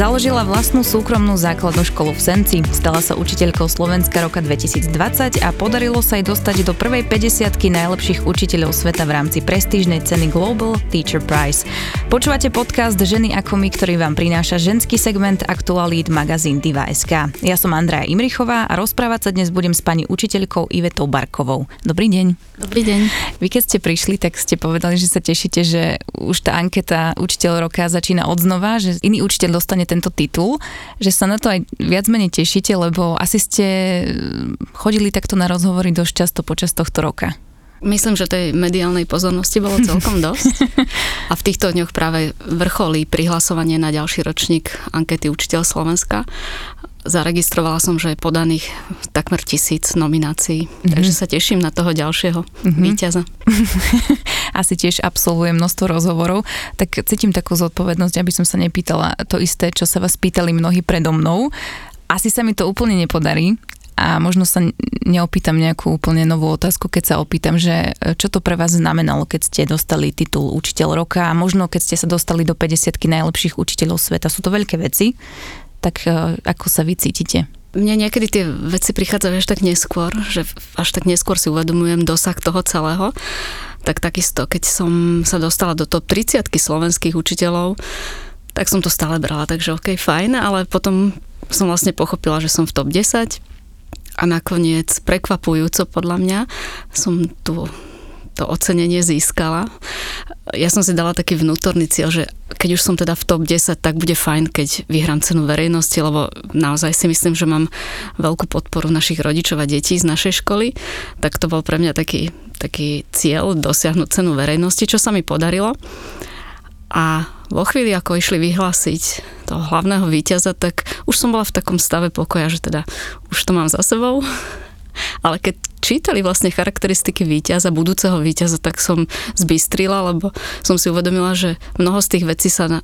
Založila vlastnú súkromnú základnú školu v Senci, stala sa učiteľkou Slovenska roka 2020 a podarilo sa jej dostať do prvej 50 najlepších učiteľov sveta v rámci prestížnej ceny Global Teacher Prize. Počúvate podcast Ženy ako my, ktorý vám prináša ženský segment aktualít magazín Diva.sk. Ja som Andrea Imrichová a rozprávať sa dnes budem s pani učiteľkou Ivetou Barkovou. Dobrý deň. Dobrý deň. Vy keď ste prišli, tak ste povedali, že sa tešíte, že už tá anketa učiteľ roka začína odznova, že iný učiteľ dostane tento titul, že sa na to aj viac menej tešíte, lebo asi ste chodili takto na rozhovory dosť často počas tohto roka. Myslím, že tej mediálnej pozornosti bolo celkom dosť. A v týchto dňoch práve vrcholí prihlasovanie na ďalší ročník ankety Učiteľ Slovenska. Zaregistrovala som, že je podaných takmer tisíc nominácií, mm-hmm. takže sa teším na toho ďalšieho mm-hmm. víťaza. Asi tiež absolvujem množstvo rozhovorov, tak cítim takú zodpovednosť, aby som sa nepýtala to isté, čo sa vás pýtali mnohí predo mnou. Asi sa mi to úplne nepodarí, a možno sa neopýtam nejakú úplne novú otázku, keď sa opýtam, že čo to pre vás znamenalo, keď ste dostali titul učiteľ roka a možno keď ste sa dostali do 50 najlepších učiteľov sveta. Sú to veľké veci, tak e, ako sa vy cítite? Mne niekedy tie veci prichádzajú až tak neskôr, že až tak neskôr si uvedomujem dosah toho celého. Tak takisto, keď som sa dostala do top 30 slovenských učiteľov, tak som to stále brala, takže ok, fajn, ale potom som vlastne pochopila, že som v top 10 a nakoniec prekvapujúco podľa mňa som tu to ocenenie získala. Ja som si dala taký vnútorný cieľ, že keď už som teda v top 10, tak bude fajn, keď vyhrám cenu verejnosti, lebo naozaj si myslím, že mám veľkú podporu našich rodičov a detí z našej školy, tak to bol pre mňa taký, taký cieľ dosiahnuť cenu verejnosti, čo sa mi podarilo. A vo chvíli, ako išli vyhlásiť toho hlavného víťaza, tak už som bola v takom stave pokoja, že teda už to mám za sebou ale keď čítali vlastne charakteristiky víťaza, budúceho víťaza, tak som zbystrila, lebo som si uvedomila, že mnoho z tých vecí sa na,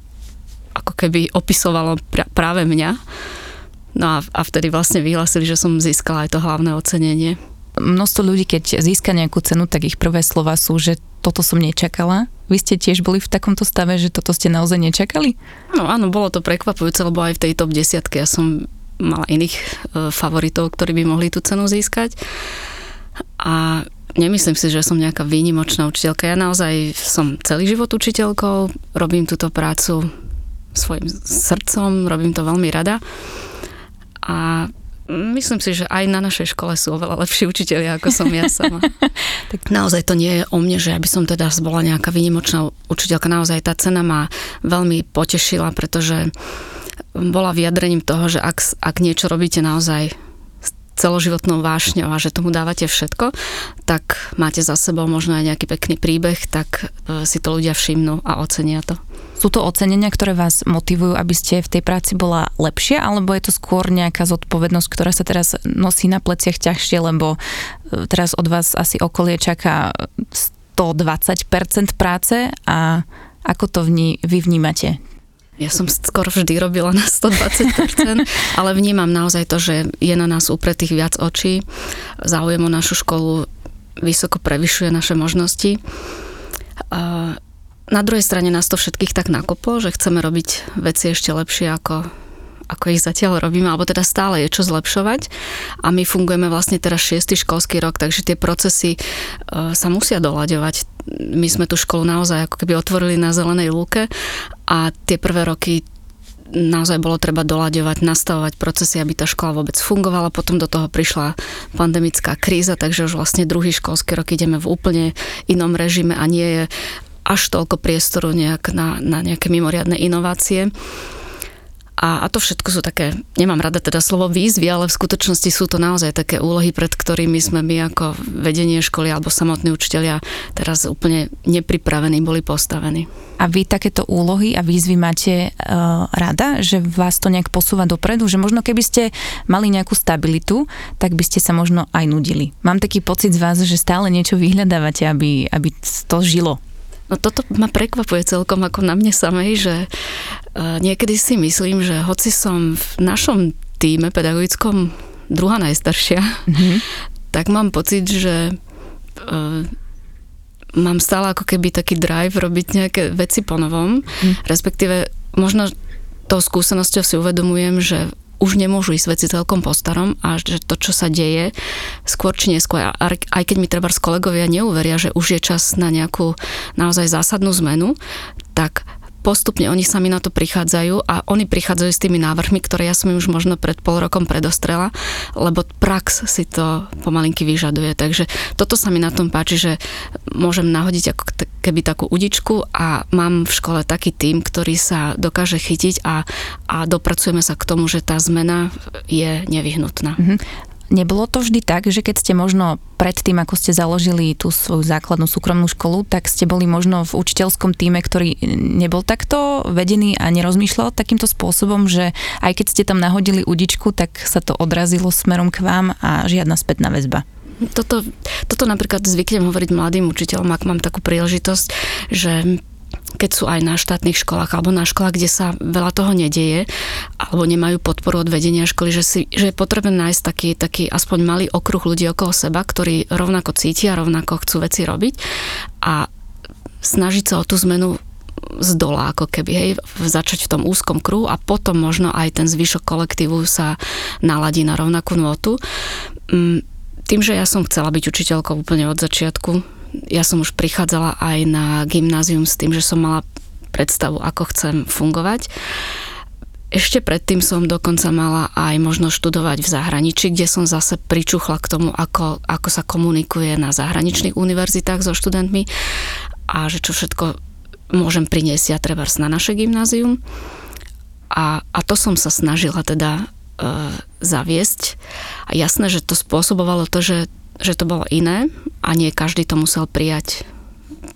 ako keby opisovalo pra, práve mňa. No a, a vtedy vlastne vyhlásili, že som získala aj to hlavné ocenenie. Množstvo ľudí, keď získa nejakú cenu, tak ich prvé slova sú, že toto som nečakala. Vy ste tiež boli v takomto stave, že toto ste naozaj nečakali? No áno, bolo to prekvapujúce, lebo aj v tej top desiatke ja som mala iných e, favoritov, ktorí by mohli tú cenu získať. A nemyslím si, že som nejaká výnimočná učiteľka. Ja naozaj som celý život učiteľkou, robím túto prácu svojim srdcom, robím to veľmi rada. A myslím si, že aj na našej škole sú oveľa lepší učiteľia, ako som ja sama. tak naozaj to nie je o mne, že aby som teda bola nejaká výnimočná učiteľka. Naozaj tá cena ma veľmi potešila, pretože bola vyjadrením toho, že ak, ak niečo robíte naozaj celoživotnou vášňou a že tomu dávate všetko, tak máte za sebou možno aj nejaký pekný príbeh, tak e, si to ľudia všimnú a ocenia to. Sú to ocenenia, ktoré vás motivujú, aby ste v tej práci bola lepšia, alebo je to skôr nejaká zodpovednosť, ktorá sa teraz nosí na pleciach ťažšie, lebo e, teraz od vás asi okolie čaká 120% práce a ako to vní, vy vnímate? Ja som skoro vždy robila na 120%, ale vnímam naozaj to, že je na nás upretých viac očí. Záujem o našu školu vysoko prevyšuje naše možnosti. Na druhej strane nás to všetkých tak nakoplo, že chceme robiť veci ešte lepšie ako ako ich zatiaľ robíme, alebo teda stále je čo zlepšovať. A my fungujeme vlastne teraz šiestý školský rok, takže tie procesy uh, sa musia doľaďovať. My sme tú školu naozaj ako keby otvorili na zelenej lúke a tie prvé roky naozaj bolo treba doľaďovať, nastavovať procesy, aby tá škola vôbec fungovala. Potom do toho prišla pandemická kríza, takže už vlastne druhý školský rok ideme v úplne inom režime a nie je až toľko priestoru nejak na, na nejaké mimoriadne inovácie. A, a to všetko sú také, nemám rada teda slovo výzvy, ale v skutočnosti sú to naozaj také úlohy, pred ktorými sme my ako vedenie školy alebo samotní učiteľia teraz úplne nepripravení boli postavení. A vy takéto úlohy a výzvy máte uh, rada, že vás to nejak posúva dopredu, že možno keby ste mali nejakú stabilitu, tak by ste sa možno aj nudili. Mám taký pocit z vás, že stále niečo vyhľadávate, aby, aby to žilo. No toto ma prekvapuje celkom ako na mne samej, že uh, niekedy si myslím, že hoci som v našom týme pedagogickom druhá najstaršia, mm-hmm. tak mám pocit, že uh, mám stále ako keby taký drive robiť nejaké veci po novom, mm. respektíve možno tou skúsenosťou si uvedomujem, že už nemôžu ísť veci celkom po starom a že to, čo sa deje, skôr či neskôr, aj keď mi treba kolegovia neuveria, že už je čas na nejakú naozaj zásadnú zmenu, tak postupne oni sami na to prichádzajú a oni prichádzajú s tými návrhmi, ktoré ja som im už možno pred pol rokom predostrela, lebo prax si to pomalinky vyžaduje. Takže toto sa mi na tom páči, že môžem nahodiť ako keby takú udičku a mám v škole taký tým, ktorý sa dokáže chytiť a, a dopracujeme sa k tomu, že tá zmena je nevyhnutná. Mm-hmm. Nebolo to vždy tak, že keď ste možno pred tým, ako ste založili tú svoju základnú súkromnú školu, tak ste boli možno v učiteľskom týme, ktorý nebol takto vedený a nerozmýšľal takýmto spôsobom, že aj keď ste tam nahodili udičku, tak sa to odrazilo smerom k vám a žiadna spätná väzba. Toto, toto napríklad zvyknem hovoriť mladým učiteľom, ak mám takú príležitosť, že keď sú aj na štátnych školách alebo na školách, kde sa veľa toho nedieje alebo nemajú podporu od vedenia školy, že, si, že je potrebné nájsť taký, taký aspoň malý okruh ľudí okolo seba, ktorí rovnako cítia, rovnako chcú veci robiť a snažiť sa o tú zmenu z dola, ako keby, hej, začať v tom úzkom kruhu a potom možno aj ten zvyšok kolektívu sa naladí na rovnakú notu. Mm, tým, že ja som chcela byť učiteľkou úplne od začiatku, ja som už prichádzala aj na gymnázium s tým, že som mala predstavu, ako chcem fungovať. Ešte predtým som dokonca mala aj možnosť študovať v zahraničí, kde som zase pričuchla k tomu, ako, ako sa komunikuje na zahraničných univerzitách so študentmi a že čo všetko môžem priniesť ja treba na naše gymnázium. A, a to som sa snažila teda e, zaviesť. A jasné, že to spôsobovalo to, že že to bolo iné a nie každý to musel prijať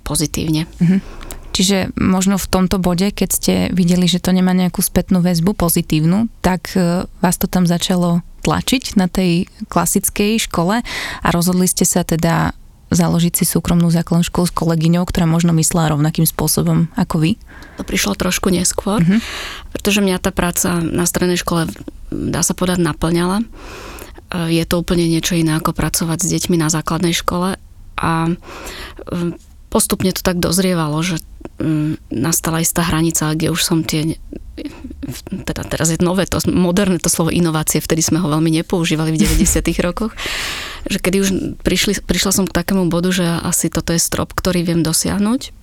pozitívne. Mhm. Čiže možno v tomto bode, keď ste videli, že to nemá nejakú spätnú väzbu pozitívnu, tak e, vás to tam začalo tlačiť na tej klasickej škole a rozhodli ste sa teda založiť si súkromnú základnú školu s kolegyňou, ktorá možno myslela rovnakým spôsobom ako vy? To prišlo trošku neskôr, uh-huh. pretože mňa tá práca na strednej škole, dá sa povedať, naplňala je to úplne niečo iné ako pracovať s deťmi na základnej škole a um, postupne to tak dozrievalo, že um, nastala istá hranica, kde už som tie teda teraz je nové, to, moderné to slovo inovácie, vtedy sme ho veľmi nepoužívali v 90. rokoch, že kedy už prišli, prišla som k takému bodu, že asi toto je strop, ktorý viem dosiahnuť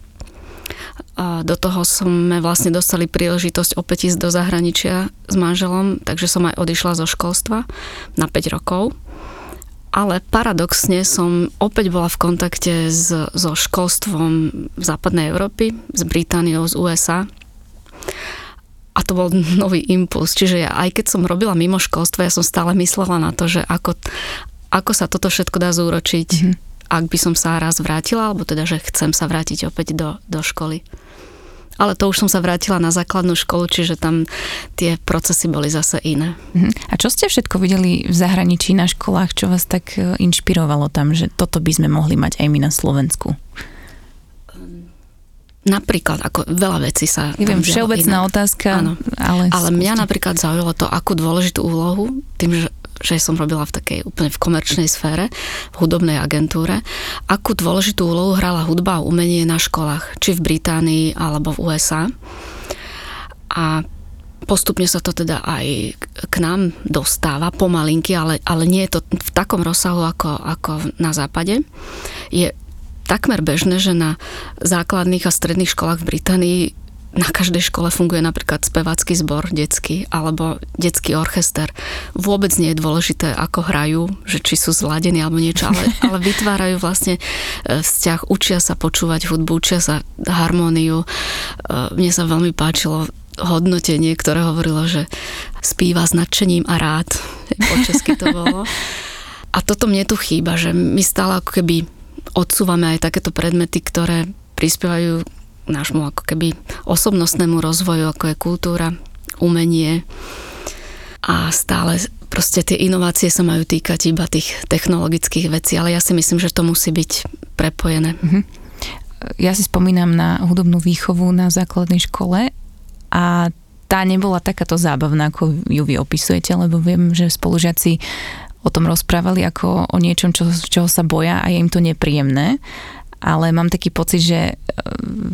a do toho sme vlastne dostali príležitosť opäť ísť do zahraničia s manželom, takže som aj odišla zo školstva na 5 rokov. Ale paradoxne som opäť bola v kontakte s, so školstvom západnej Európy, s Britániou, z USA. A to bol nový impuls. Čiže ja, aj keď som robila mimo školstva, ja som stále myslela na to, že ako, ako sa toto všetko dá zúročiť, mm-hmm. Ak by som sa raz vrátila, alebo teda, že chcem sa vrátiť opäť do, do školy ale to už som sa vrátila na základnú školu, čiže tam tie procesy boli zase iné. Mhm. A čo ste všetko videli v zahraničí na školách, čo vás tak e, inšpirovalo tam, že toto by sme mohli mať aj my na Slovensku? Napríklad, ako veľa vecí sa... Neviem, všeobecná inak. otázka, Áno. ale... Ale mňa napríklad zaujalo to, akú dôležitú úlohu, tým, že že som robila v takej úplne v komerčnej sfére, v hudobnej agentúre, akú dôležitú úlohu hrala hudba a umenie na školách, či v Británii alebo v USA. A postupne sa to teda aj k nám dostáva pomalinky, ale, ale nie je to v takom rozsahu ako, ako na západe. Je takmer bežné, že na základných a stredných školách v Británii na každej škole funguje napríklad spevácky zbor detský alebo detský orchester. Vôbec nie je dôležité, ako hrajú, že či sú zladení alebo niečo, ale, ale vytvárajú vlastne e, vzťah, učia sa počúvať hudbu, učia sa harmóniu. E, mne sa veľmi páčilo hodnotenie, ktoré hovorilo, že spíva s nadšením a rád. Po česky to bolo. A toto mne tu chýba, že my stále ako keby odsúvame aj takéto predmety, ktoré prispievajú nášmu ako keby osobnostnému rozvoju, ako je kultúra, umenie a stále proste tie inovácie sa majú týkať iba tých technologických vecí, ale ja si myslím, že to musí byť prepojené. Mm-hmm. Ja si spomínam na hudobnú výchovu na základnej škole a tá nebola takáto zábavná, ako ju vy opisujete, lebo viem, že spolužiaci o tom rozprávali ako o niečom, čo, čoho sa boja a je im to nepríjemné. Ale mám taký pocit, že e,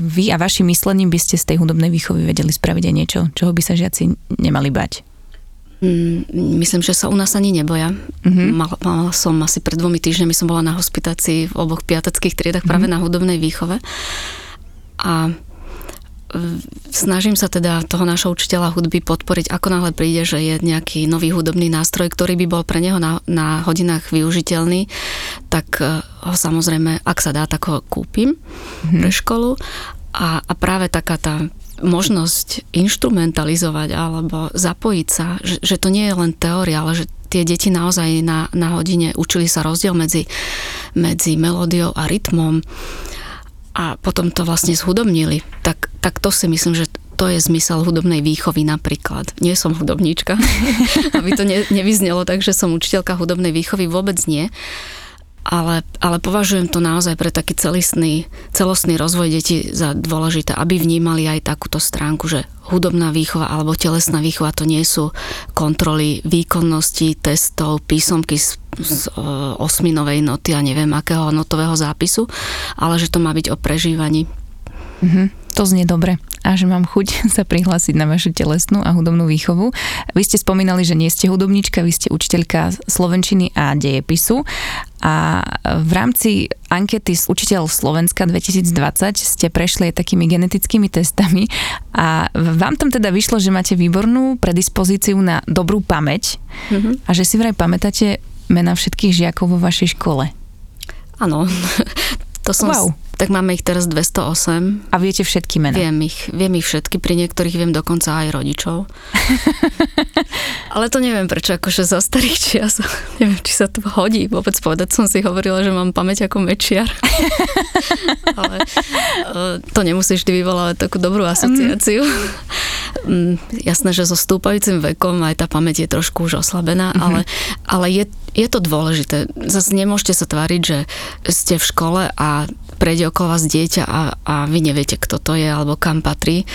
vy a vašim myslením by ste z tej hudobnej výchovy vedeli spraviť aj niečo, čoho by sa žiaci nemali bať. Mm, myslím, že sa u nás ani neboja. Mm-hmm. Mala, mala som asi pred dvomi týždňami som bola na hospitácii v oboch piateckých triedach mm-hmm. práve na hudobnej výchove. A snažím sa teda toho našho učiteľa hudby podporiť, ako náhle príde, že je nejaký nový hudobný nástroj, ktorý by bol pre neho na, na hodinách využiteľný, tak e, ho samozrejme, ak sa dá, tak ho kúpim mm-hmm. pre školu. A, a práve taká tá možnosť instrumentalizovať alebo zapojiť sa, že, že to nie je len teória, ale že tie deti naozaj na, na hodine učili sa rozdiel medzi, medzi melódiou a rytmom a potom to vlastne zhudobnili, tak, tak to si myslím, že to je zmysel hudobnej výchovy napríklad. Nie som hudobníčka, aby to ne, nevyznelo tak, že som učiteľka hudobnej výchovy, vôbec nie ale, ale považujem to naozaj pre taký celistný, celostný rozvoj detí za dôležité, aby vnímali aj takúto stránku, že hudobná výchova alebo telesná výchova to nie sú kontroly výkonnosti, testov, písomky z, z uh, osminovej noty a neviem akého notového zápisu, ale že to má byť o prežívaní. Mm-hmm. To znie dobre a že mám chuť sa prihlásiť na vašu telesnú a hudobnú výchovu. Vy ste spomínali, že nie ste hudobnička, vy ste učiteľka slovenčiny a dejepisu a v rámci ankety z Učiteľ Slovenska 2020 ste prešli aj takými genetickými testami a vám tam teda vyšlo, že máte výbornú predispozíciu na dobrú pamäť mm-hmm. a že si vraj pamätáte mena všetkých žiakov vo vašej škole. Áno, to som wow tak máme ich teraz 208. A viete všetky mená? Viem ich, viem ich všetky, pri niektorých viem dokonca aj rodičov. Ale to neviem prečo, akože za starých čias, neviem, či sa to hodí vôbec povedať. Som si hovorila, že mám pamäť ako mečiar. Ale e, to nemusí vždy vyvolávať takú dobrú asociáciu. Mm, jasné, že so stúpajúcim vekom aj tá pamäť je trošku už oslabená, mm-hmm. ale, ale je, je to dôležité. Zase nemôžete sa tváriť, že ste v škole a prejde okolo vás dieťa a, a vy neviete, kto to je alebo kam patrí.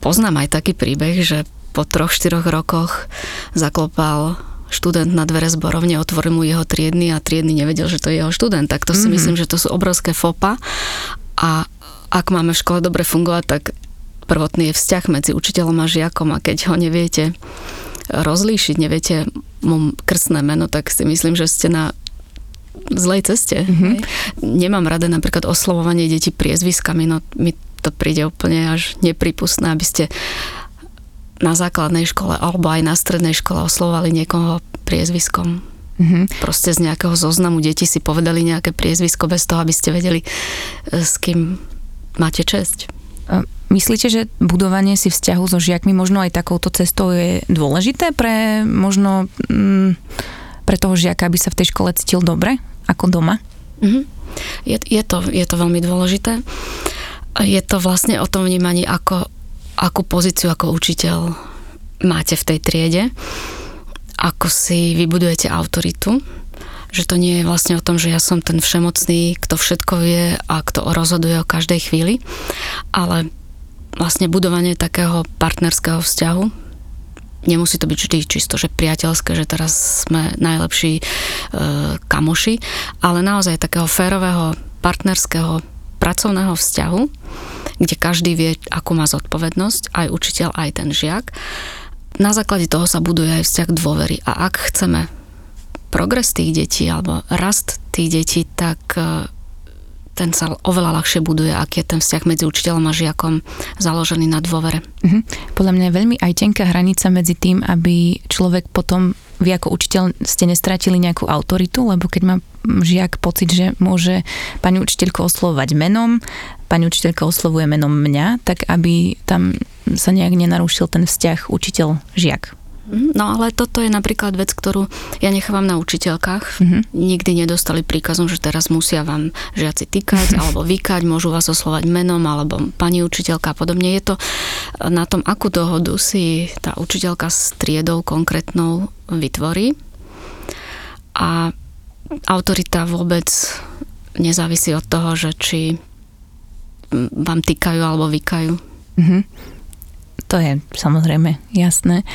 Poznám aj taký príbeh, že po troch, štyroch rokoch zaklopal študent na dvere zborovne, otvoril mu jeho triedny a triedny nevedel, že to je jeho študent. Tak to si mm-hmm. myslím, že to sú obrovské fopa a ak máme v škole dobre fungovať, tak prvotný je vzťah medzi učiteľom a žiakom a keď ho neviete rozlíšiť, neviete mu krstné meno, tak si myslím, že ste na zlej ceste. Mm-hmm. Nemám rada napríklad oslovovanie detí priezviskami, no mi to príde úplne až nepripustné, aby ste na základnej škole alebo aj na strednej škole oslovovali niekoho priezviskom. Mm-hmm. Proste z nejakého zoznamu detí si povedali nejaké priezvisko bez toho, aby ste vedeli, e, s kým máte česť. Myslíte, že budovanie si vzťahu so žiakmi možno aj takouto cestou je dôležité pre možno mm, pre toho žiaka, aby sa v tej škole cítil dobre? ako doma? Mm-hmm. Je, je, to, je to veľmi dôležité. Je to vlastne o tom vnímaní, ako, akú pozíciu ako učiteľ máte v tej triede, ako si vybudujete autoritu, že to nie je vlastne o tom, že ja som ten všemocný, kto všetko vie a kto rozhoduje o každej chvíli, ale vlastne budovanie takého partnerského vzťahu, nemusí to byť vždy čisto, že priateľské, že teraz sme najlepší e, kamoši, ale naozaj takého férového, partnerského, pracovného vzťahu, kde každý vie, akú má zodpovednosť, aj učiteľ, aj ten žiak. Na základe toho sa buduje aj vzťah dôvery. A ak chceme progres tých detí alebo rast tých detí, tak e, ten sa oveľa ľahšie buduje, ak je ten vzťah medzi učiteľom a žiakom založený na dôvere. Mhm. Podľa mňa je veľmi aj tenká hranica medzi tým, aby človek potom vy ako učiteľ ste nestratili nejakú autoritu, lebo keď má žiak pocit, že môže pani učiteľko oslovovať menom, pani učiteľka oslovuje menom mňa, tak aby tam sa nejak nenarušil ten vzťah učiteľ-žiak. Mhm. No ale toto je napríklad vec, ktorú ja nechávam na učiteľkách. Mm-hmm. Nikdy nedostali príkazom, že teraz musia vám žiaci týkať alebo vykať, môžu vás oslovať menom alebo pani učiteľka a podobne. Je to na tom, akú dohodu si tá učiteľka s triedou konkrétnou vytvorí. A autorita vôbec nezávisí od toho, že či vám týkajú alebo vykajú. Mm-hmm To je samozrejme jasné.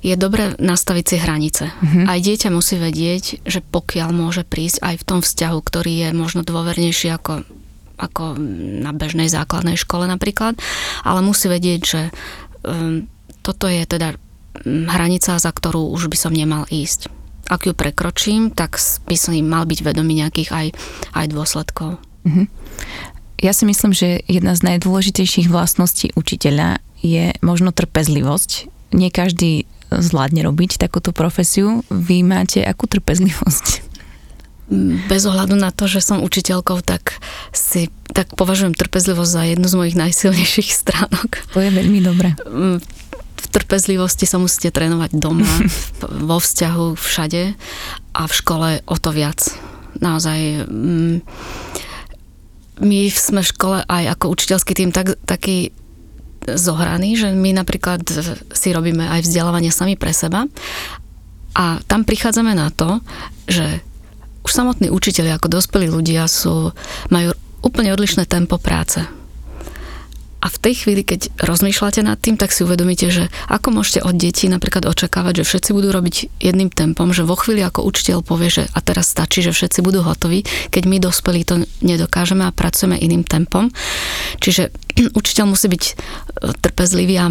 Je dobré nastaviť si hranice. Mm-hmm. Aj dieťa musí vedieť, že pokiaľ môže prísť aj v tom vzťahu, ktorý je možno dôvernejší ako, ako na bežnej základnej škole napríklad, ale musí vedieť, že um, toto je teda hranica, za ktorú už by som nemal ísť. Ak ju prekročím, tak by som mal byť vedomý nejakých aj, aj dôsledkov. Mm-hmm. Ja si myslím, že jedna z najdôležitejších vlastností učiteľa je možno trpezlivosť. Nie každý zvládne robiť takúto profesiu. Vy máte akú trpezlivosť? Bez ohľadu na to, že som učiteľkou, tak si tak považujem trpezlivosť za jednu z mojich najsilnejších stránok. To je veľmi dobré. V trpezlivosti sa musíte trénovať doma, vo vzťahu, všade a v škole o to viac. Naozaj mm, my sme v škole aj ako učiteľský tým tak, taký zohraný, že my napríklad si robíme aj vzdelávanie sami pre seba a tam prichádzame na to, že už samotní učiteľi ako dospelí ľudia sú, majú úplne odlišné tempo práce. A v tej chvíli, keď rozmýšľate nad tým, tak si uvedomíte, že ako môžete od detí napríklad očakávať, že všetci budú robiť jedným tempom, že vo chvíli ako učiteľ povie, že a teraz stačí, že všetci budú hotoví, keď my dospelí to nedokážeme a pracujeme iným tempom. Čiže učiteľ musí byť e, trpezlivý a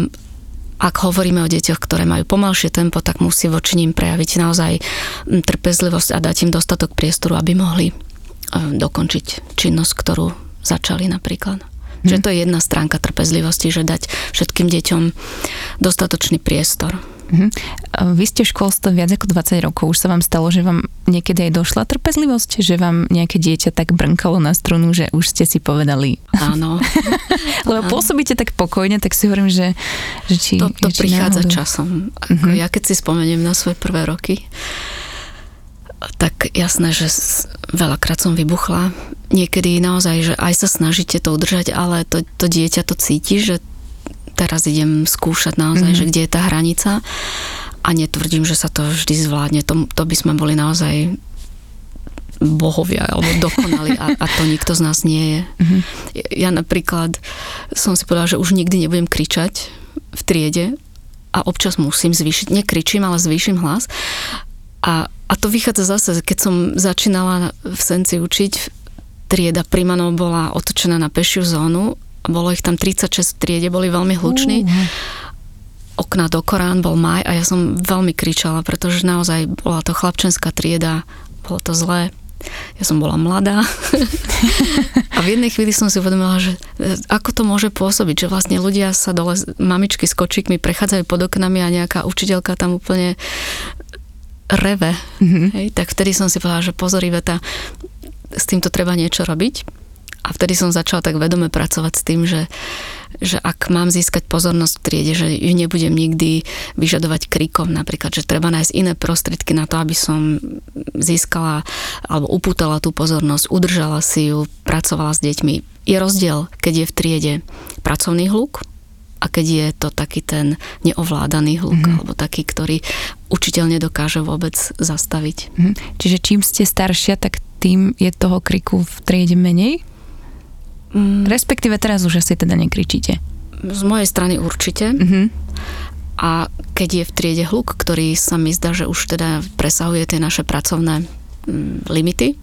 ak hovoríme o deťoch, ktoré majú pomalšie tempo, tak musí voči ním prejaviť naozaj trpezlivosť a dať im dostatok priestoru, aby mohli e, dokončiť činnosť, ktorú začali napríklad. Hmm. Že to je jedna stránka trpezlivosti, že dať všetkým deťom dostatočný priestor. Uh-huh. Vy ste v školstve viac ako 20 rokov. Už sa vám stalo, že vám niekedy aj došla trpezlivosť? Že vám nejaké dieťa tak brnkalo na strunu, že už ste si povedali? Áno. Lebo Áno. pôsobíte tak pokojne, tak si hovorím, že, že či... To, to či prichádza náhodou. časom. Ako uh-huh. Ja keď si spomeniem na svoje prvé roky, tak jasné, že veľakrát som vybuchla. Niekedy naozaj, že aj sa snažíte to udržať, ale to, to dieťa to cíti, že teraz idem skúšať naozaj, mm-hmm. že kde je tá hranica a netvrdím, že sa to vždy zvládne. To, to by sme boli naozaj bohovia alebo dokonali a, a to nikto z nás nie je. Mm-hmm. Ja napríklad som si povedala, že už nikdy nebudem kričať v triede a občas musím zvýšiť, nekričím, ale zvýšim hlas a, a to vychádza zase, keď som začínala v Senci učiť, trieda Primanov bola otočená na pešiu zónu, bolo ich tam 36 v triede, boli veľmi hluční. Uh. Okna do Korán bol maj a ja som veľmi kričala, pretože naozaj bola to chlapčenská trieda, bolo to zlé. Ja som bola mladá a v jednej chvíli som si uvedomila, že e, ako to môže pôsobiť, že vlastne ľudia sa dole, mamičky s kočíkmi prechádzajú pod oknami a nejaká učiteľka tam úplne reve, mm-hmm. hej, tak vtedy som si povedala, že pozor Iveta, s týmto treba niečo robiť. A vtedy som začala tak vedome pracovať s tým, že, že ak mám získať pozornosť v triede, že ju nebudem nikdy vyžadovať krikom napríklad, že treba nájsť iné prostriedky na to, aby som získala alebo upútala tú pozornosť, udržala si ju, pracovala s deťmi. Je rozdiel, keď je v triede pracovný hluk, a keď je to taký ten neovládaný hluk, mm-hmm. alebo taký, ktorý učiteľ nedokáže vôbec zastaviť. Mm-hmm. Čiže čím ste staršia, tak tým je toho kriku v triede menej? Mm. Respektíve teraz už asi teda nekričíte. Z mojej strany určite. Mm-hmm. A keď je v triede hluk, ktorý sa mi zdá, že už teda presahuje tie naše pracovné mm, limity,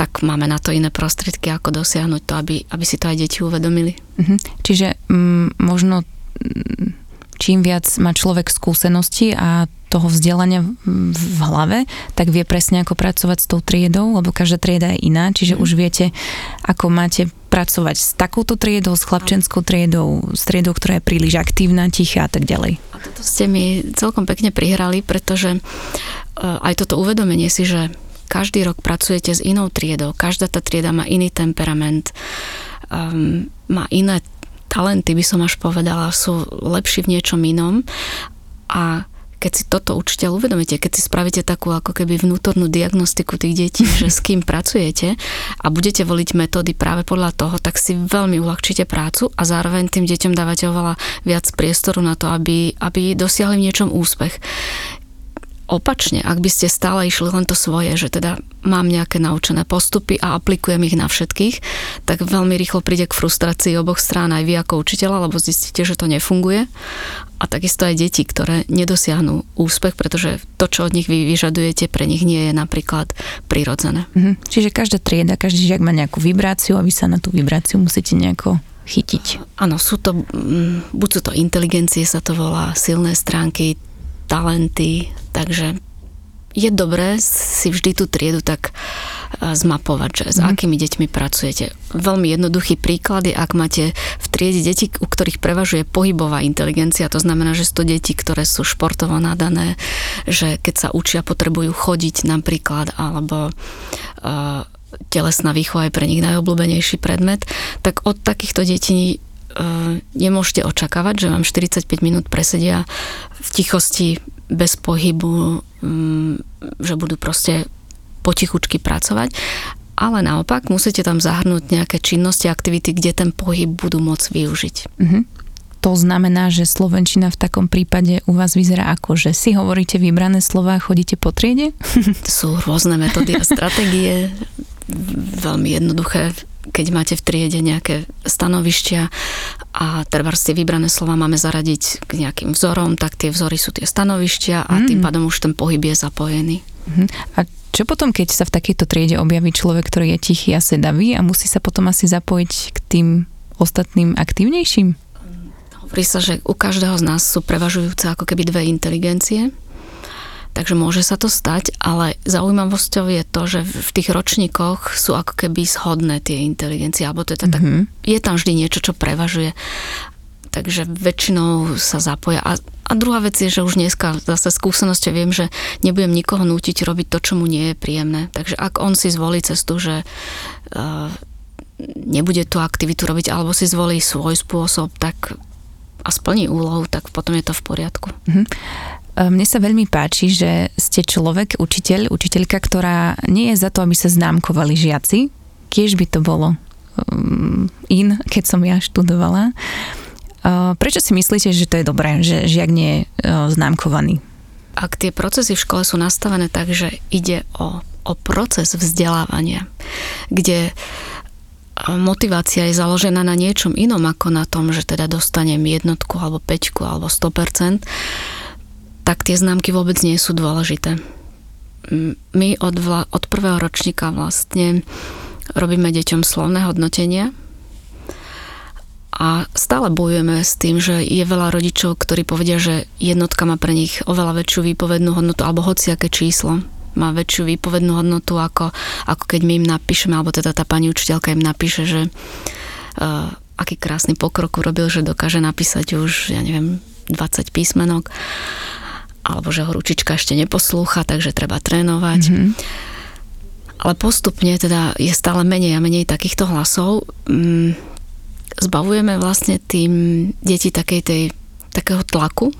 tak máme na to iné prostriedky, ako dosiahnuť to, aby, aby si to aj deti uvedomili. Mm-hmm. Čiže mm, možno mm, čím viac má človek skúsenosti a toho vzdelania v hlave, tak vie presne ako pracovať s tou triedou, lebo každá trieda je iná, čiže mm. už viete, ako máte pracovať s takouto triedou, s chlapčenskou triedou, s triedou, ktorá je príliš aktívna, tichá a tak ďalej. A toto ste mi celkom pekne prihrali, pretože e, aj toto uvedomenie si, že každý rok pracujete s inou triedou, každá tá trieda má iný temperament, um, má iné talenty, by som až povedala, sú lepší v niečom inom. A keď si toto učiteľ uvedomíte, keď si spravíte takú ako keby vnútornú diagnostiku tých detí, že s kým pracujete a budete voliť metódy práve podľa toho, tak si veľmi uľahčíte prácu a zároveň tým deťom dávate oveľa viac priestoru na to, aby, aby dosiahli v niečom úspech opačne, ak by ste stále išli len to svoje, že teda mám nejaké naučené postupy a aplikujem ich na všetkých, tak veľmi rýchlo príde k frustrácii oboch strán aj vy ako učiteľa, lebo zistíte, že to nefunguje. A takisto aj deti, ktoré nedosiahnu úspech, pretože to, čo od nich vy vyžadujete, pre nich nie je napríklad prirodzené. Mhm. Čiže každá trieda, každý žiak má nejakú vibráciu a vy sa na tú vibráciu musíte nejako chytiť. Áno, sú to, mm, buď sú to inteligencie, sa to volá, silné stránky, talenty, takže je dobré si vždy tú triedu tak e, zmapovať, že s mm. akými deťmi pracujete. Veľmi jednoduchý príklad je, ak máte v triede deti, u ktorých prevažuje pohybová inteligencia, to znamená, že sú to deti, ktoré sú športovo nadané, že keď sa učia, potrebujú chodiť napríklad, alebo uh, telesná výchova je pre nich najobľúbenejší predmet, tak od takýchto detí nemôžete očakávať, že vám 45 minút presedia v tichosti, bez pohybu, mm, že budú proste potichučky pracovať, ale naopak musíte tam zahrnúť nejaké činnosti, aktivity, kde ten pohyb budú môcť využiť. Mm-hmm. To znamená, že Slovenčina v takom prípade u vás vyzerá ako, že si hovoríte vybrané slova a chodíte po triede? Sú rôzne metódy a stratégie, veľmi jednoduché keď máte v triede nejaké stanovišťa a treba tie vybrané slova máme zaradiť k nejakým vzorom, tak tie vzory sú tie stanovišťa a mm. tým pádom už ten pohyb je zapojený. Mm. A čo potom, keď sa v takejto triede objaví človek, ktorý je tichý a sedavý a musí sa potom asi zapojiť k tým ostatným aktívnejším? Hovorí sa, že u každého z nás sú prevažujúce ako keby dve inteligencie Takže môže sa to stať, ale zaujímavosťou je to, že v tých ročníkoch sú ako keby shodné tie inteligencie, alebo je, mm-hmm. tak, mhm. je tam vždy niečo, čo prevažuje. Takže väčšinou sa zapoja. A, a druhá vec je, že už dneska zase skúsenosťou viem, že nebudem nikoho nútiť robiť to, čo mu nie je príjemné. Takže ak on si zvolí cestu, že uh, nebude tú aktivitu robiť, alebo si zvolí svoj spôsob, tak a splní úlohu, tak potom je to v poriadku. Mm-hmm. Mne sa veľmi páči, že ste človek, učiteľ, učiteľka, ktorá nie je za to, aby sa známkovali žiaci. Kiež by to bolo um, in, keď som ja študovala. Uh, prečo si myslíte, že to je dobré, že žiak nie je uh, známkovaný? Ak tie procesy v škole sú nastavené tak, že ide o, o proces vzdelávania, kde motivácia je založená na niečom inom ako na tom, že teda dostanem jednotku alebo peťku alebo 100%, tak tie známky vôbec nie sú dôležité. My od, vla, od prvého ročníka vlastne robíme deťom slovné hodnotenia a stále bojujeme s tým, že je veľa rodičov, ktorí povedia, že jednotka má pre nich oveľa väčšiu výpovednú hodnotu alebo hociaké číslo má väčšiu výpovednú hodnotu, ako, ako keď my im napíšeme, alebo teda tá pani učiteľka im napíše, že uh, aký krásny pokrok urobil, že dokáže napísať už, ja neviem, 20 písmenok alebo že ho ručička ešte neposlúcha, takže treba trénovať. Mm-hmm. Ale postupne teda je stále menej a menej takýchto hlasov. Mm, zbavujeme vlastne tým deti takej tej, takého tlaku,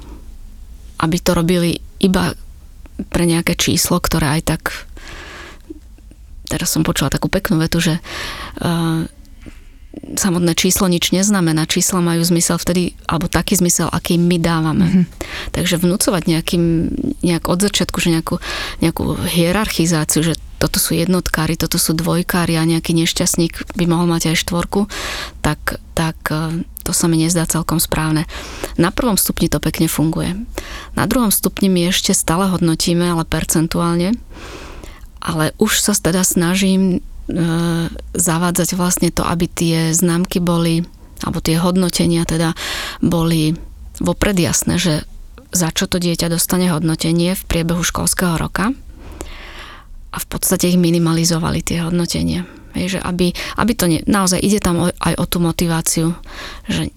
aby to robili iba pre nejaké číslo, ktoré aj tak teraz som počula takú peknú vetu, že uh, samotné číslo nič neznamená. Čísla majú zmysel vtedy, alebo taký zmysel, aký my dávame. Mm-hmm. Takže vnúcovať nejakým, nejak od začiatku, že nejakú, nejakú hierarchizáciu, že toto sú jednotkári, toto sú dvojkári a nejaký nešťastník by mohol mať aj štvorku, tak, tak e, to sa mi nezdá celkom správne. Na prvom stupni to pekne funguje. Na druhom stupni my ešte stále hodnotíme, ale percentuálne. Ale už sa teda snažím zavádzať vlastne to, aby tie známky boli, alebo tie hodnotenia teda boli vopred jasné, že za čo to dieťa dostane hodnotenie v priebehu školského roka a v podstate ich minimalizovali tie hodnotenia. Je, že aby, aby to nie, naozaj ide tam aj o tú motiváciu, že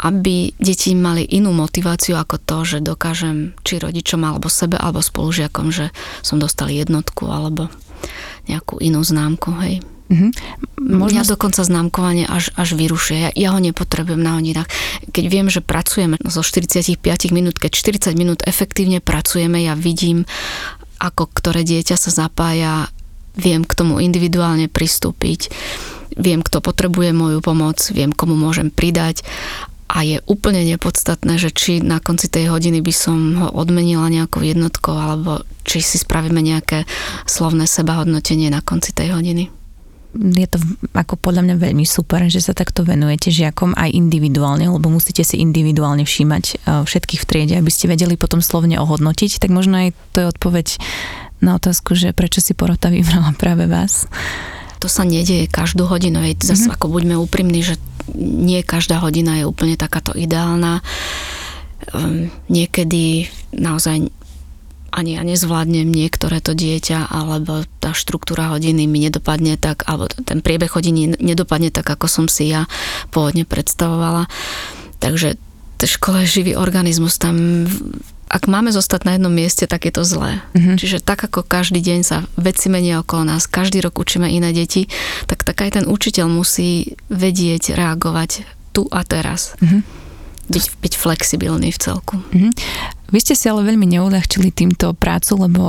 aby deti mali inú motiváciu ako to, že dokážem či rodičom alebo sebe alebo spolužiakom, že som dostal jednotku alebo nejakú inú známku, hej. Mm-hmm. Možno... Ja dokonca známkovanie až, až vyrušuje. Ja, ja ho nepotrebujem na hodinách. Keď viem, že pracujeme zo 45 minút, keď 40 minút efektívne pracujeme, ja vidím, ako ktoré dieťa sa zapája, viem k tomu individuálne pristúpiť, viem, kto potrebuje moju pomoc, viem, komu môžem pridať a je úplne nepodstatné, že či na konci tej hodiny by som ho odmenila nejakou jednotkou alebo či si spravíme nejaké slovné sebahodnotenie na konci tej hodiny. Je to ako podľa mňa veľmi super, že sa takto venujete žiakom aj individuálne, lebo musíte si individuálne všímať e, všetkých v triede, aby ste vedeli potom slovne ohodnotiť, tak možno aj to je odpoveď na otázku, že prečo si porota vybrala práve vás to sa nedieje každú hodinu. Veď zase mm-hmm. ako buďme úprimní, že nie každá hodina je úplne takáto ideálna. Um, niekedy naozaj ani ja nezvládnem niektoré to dieťa, alebo tá štruktúra hodiny mi nedopadne tak, alebo ten priebeh hodiny nedopadne tak, ako som si ja pôvodne predstavovala. Takže škola je živý organizmus, tam ak máme zostať na jednom mieste, tak je to zlé. Mm-hmm. Čiže tak ako každý deň sa veci menia okolo nás, každý rok učíme iné deti, tak tak aj ten učiteľ musí vedieť reagovať tu a teraz. Mm-hmm. Byť, byť flexibilný v celku. Mm-hmm. Vy ste si ale veľmi neudahčili týmto prácu, lebo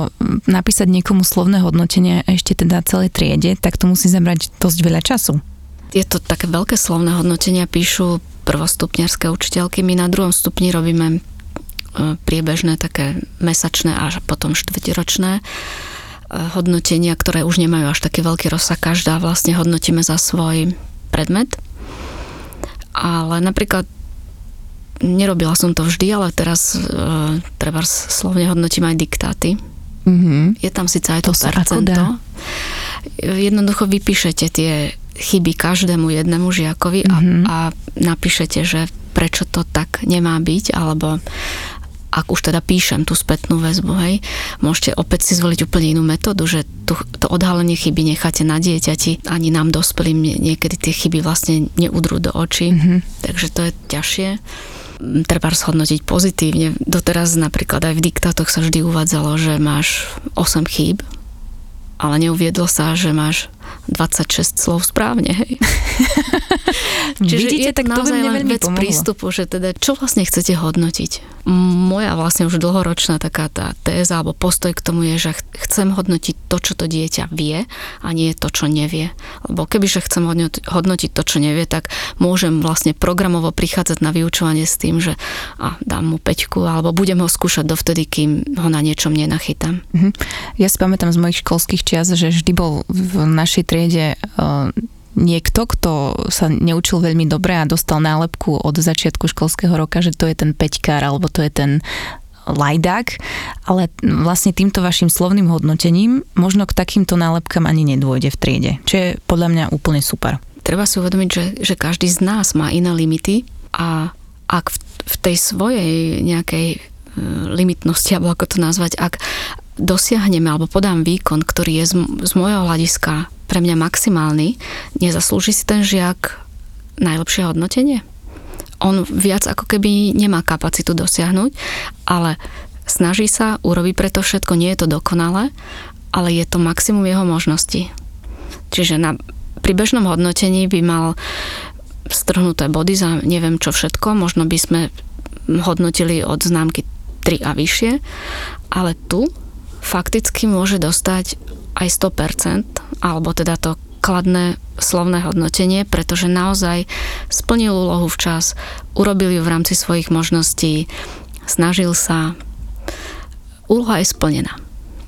napísať niekomu slovné hodnotenie ešte teda celej triede, tak to musí zabrať dosť veľa času. Je to také veľké slovné hodnotenia, píšu prvostupňarské učiteľky. My na druhom stupni robíme priebežné, také mesačné a potom štvrťročné e, hodnotenia, ktoré už nemajú až taký veľký rozsah. Každá vlastne hodnotíme za svoj predmet. Ale napríklad nerobila som to vždy, ale teraz e, treba slovne hodnotím aj diktáty. Mm-hmm. Je tam síce aj to, to percento. Jednoducho vypíšete tie chyby každému jednému žiakovi mm-hmm. a, a napíšete, že prečo to tak nemá byť, alebo ak už teda píšem tú spätnú väzbu, hej, môžete opäť si zvoliť úplne inú metódu, že tu, to odhalenie chyby necháte na dieťati, ani nám dospelým niekedy tie chyby vlastne neudrú do očí, mm-hmm. takže to je ťažšie treba shodnotiť pozitívne. Doteraz napríklad aj v diktátoch sa vždy uvádzalo, že máš 8 chýb, ale neuviedlo sa, že máš 26 slov správne. Hej. Čiže Vidíte, je tak to len vec pomohlo. prístupu, že teda čo vlastne chcete hodnotiť. Moja vlastne už dlhoročná taká tá téza alebo postoj k tomu je, že chcem hodnotiť to, čo to dieťa vie a nie to, čo nevie. Lebo kebyže chcem hodnotiť to, čo nevie, tak môžem vlastne programovo prichádzať na vyučovanie s tým, že a, dám mu peťku alebo budem ho skúšať dovtedy, kým ho na niečom nenachytám. Mhm. Ja si pamätám z mojich školských čias, že vždy bol v našej triede uh, niekto, kto sa neučil veľmi dobre a dostal nálepku od začiatku školského roka, že to je ten peťkár alebo to je ten lajdák, ale vlastne týmto vašim slovným hodnotením možno k takýmto nálepkám ani nedôjde v triede, čo je podľa mňa úplne super. Treba si uvedomiť, že, že každý z nás má iné limity a ak v, v tej svojej nejakej e, limitnosti, alebo ako to nazvať, ak dosiahneme alebo podám výkon, ktorý je z, z môjho hľadiska pre mňa maximálny, nezaslúži si ten žiak najlepšie hodnotenie? On viac ako keby nemá kapacitu dosiahnuť, ale snaží sa, urobí preto všetko, nie je to dokonalé, ale je to maximum jeho možností. Čiže na, pri bežnom hodnotení by mal strhnuté body za neviem čo všetko, možno by sme hodnotili od známky 3 a vyššie, ale tu fakticky môže dostať aj 100%, alebo teda to kladné slovné hodnotenie, pretože naozaj splnil úlohu včas, urobil ju v rámci svojich možností, snažil sa. Úloha je splnená.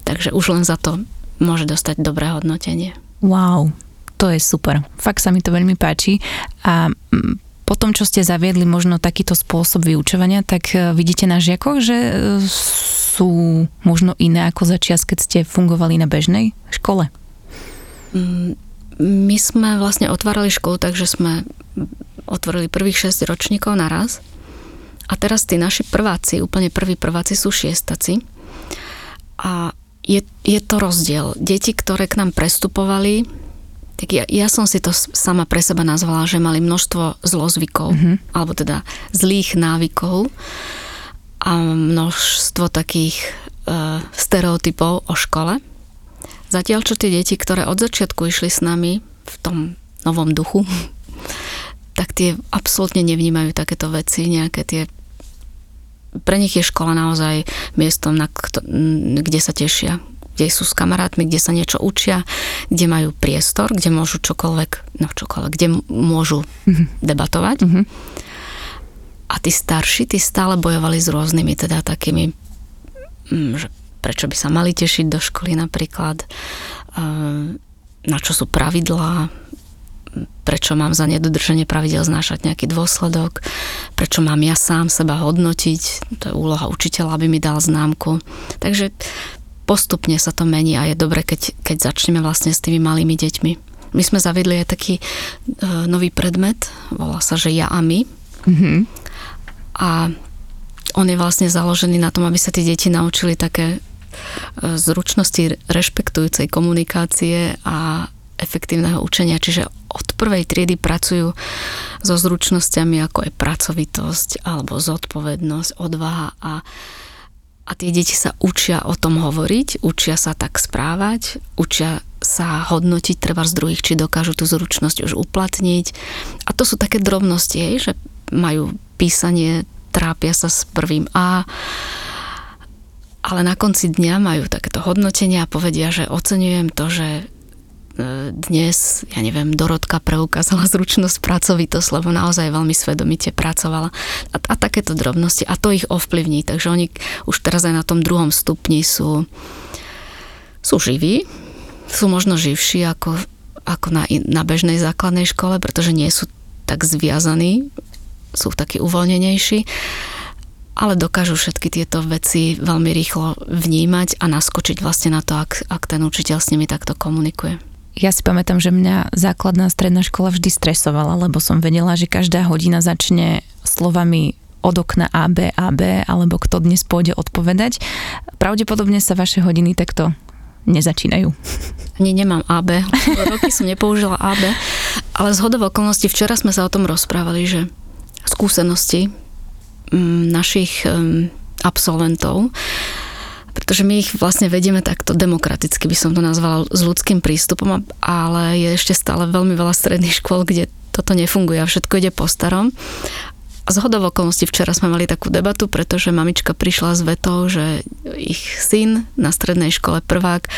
Takže už len za to môže dostať dobré hodnotenie. Wow, to je super. Fakt sa mi to veľmi páči. A mm, po tom, čo ste zaviedli možno takýto spôsob vyučovania, tak e, vidíte na žiakoch, že e, sú možno iné ako za čas, keď ste fungovali na bežnej škole? Mm, my sme vlastne otvárali školu, takže sme otvorili prvých 6 ročníkov naraz. A teraz tí naši prváci, úplne prví prváci sú šiestaci. A je, je to rozdiel. Deti, ktoré k nám prestupovali, tak ja, ja som si to sama pre seba nazvala, že mali množstvo zlozvykov, mm-hmm. alebo teda zlých návykov a množstvo takých e, stereotypov o škole. Zatiaľ, čo tie deti, ktoré od začiatku išli s nami v tom novom duchu, tak tie absolútne nevnímajú takéto veci, nejaké tie pre nich je škola naozaj miestom, na, kde sa tešia, kde sú s kamarátmi, kde sa niečo učia, kde majú priestor, kde môžu čokoľvek, no čokoľvek, kde môžu mm-hmm. debatovať. Mm-hmm A tí starší, tí stále bojovali s rôznymi teda takými, mm, že prečo by sa mali tešiť do školy napríklad, ehm, na čo sú pravidlá, prečo mám za nedodržanie pravidel znášať nejaký dôsledok, prečo mám ja sám seba hodnotiť, to je úloha učiteľa, aby mi dal známku. Takže postupne sa to mení a je dobre, keď, keď začneme vlastne s tými malými deťmi. My sme zavedli aj taký uh, nový predmet, volá sa, že ja a my. Mm-hmm. A on je vlastne založený na tom, aby sa tie deti naučili také zručnosti rešpektujúcej komunikácie a efektívneho učenia. Čiže od prvej triedy pracujú so zručnosťami ako je pracovitosť alebo zodpovednosť, odvaha a a tie deti sa učia o tom hovoriť, učia sa tak správať, učia sa hodnotiť treba z druhých, či dokážu tú zručnosť už uplatniť. A to sú také drobnosti, že majú písanie, trápia sa s prvým A, ale na konci dňa majú takéto hodnotenie a povedia, že oceňujem to, že dnes, ja neviem, Dorotka preukázala zručnosť pracovitosť, lebo naozaj veľmi svedomite pracovala. A, a takéto drobnosti. A to ich ovplyvní. Takže oni už teraz aj na tom druhom stupni sú, sú živí. Sú možno živší ako, ako na, na bežnej základnej škole, pretože nie sú tak zviazaní. Sú takí uvoľnenejší ale dokážu všetky tieto veci veľmi rýchlo vnímať a naskočiť vlastne na to, ak, ak ten učiteľ s nimi takto komunikuje ja si pamätám, že mňa základná stredná škola vždy stresovala, lebo som vedela, že každá hodina začne slovami od okna AB, AB, alebo kto dnes pôjde odpovedať. Pravdepodobne sa vaše hodiny takto nezačínajú. Ani nemám AB. Roky som nepoužila AB, ale z hodov okolností včera sme sa o tom rozprávali, že skúsenosti našich mm, absolventov pretože my ich vlastne vedieme takto demokraticky, by som to nazvala, s ľudským prístupom, ale je ešte stále veľmi veľa stredných škôl, kde toto nefunguje a všetko ide po starom. A z okolností včera sme mali takú debatu, pretože mamička prišla s vetou, že ich syn na strednej škole prvák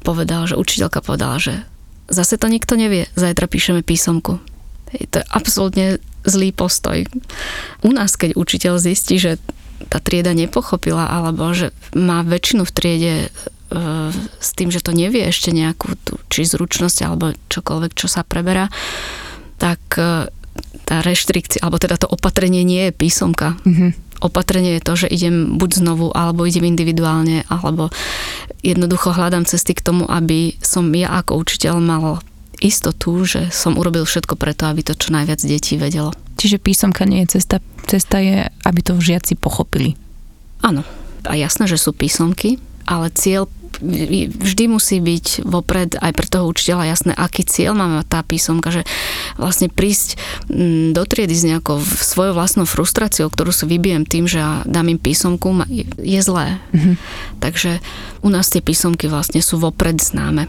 povedal, že učiteľka povedala, že zase to nikto nevie, zajtra píšeme písomku. To je absolútne zlý postoj. U nás, keď učiteľ zistí, že tá trieda nepochopila, alebo že má väčšinu v triede e, s tým, že to nevie ešte nejakú tú, či zručnosť alebo čokoľvek, čo sa preberá, tak e, tá reštrikcia, alebo teda to opatrenie nie je písomka. Mm-hmm. Opatrenie je to, že idem buď znovu, alebo idem individuálne, alebo jednoducho hľadám cesty k tomu, aby som ja ako učiteľ mal istotu, že som urobil všetko preto, aby to čo najviac detí vedelo. Čiže písomka nie je cesta, cesta je, aby to žiaci pochopili. Áno. A jasné, že sú písomky, ale cieľ vždy musí byť vopred aj pre toho učiteľa jasné, aký cieľ má tá písomka, že vlastne prísť mm, do triedy s nejakou svojou vlastnou frustráciou, ktorú si vybijem tým, že ja dám im písomku, je zlé. Mm-hmm. Takže u nás tie písomky vlastne sú vopred známe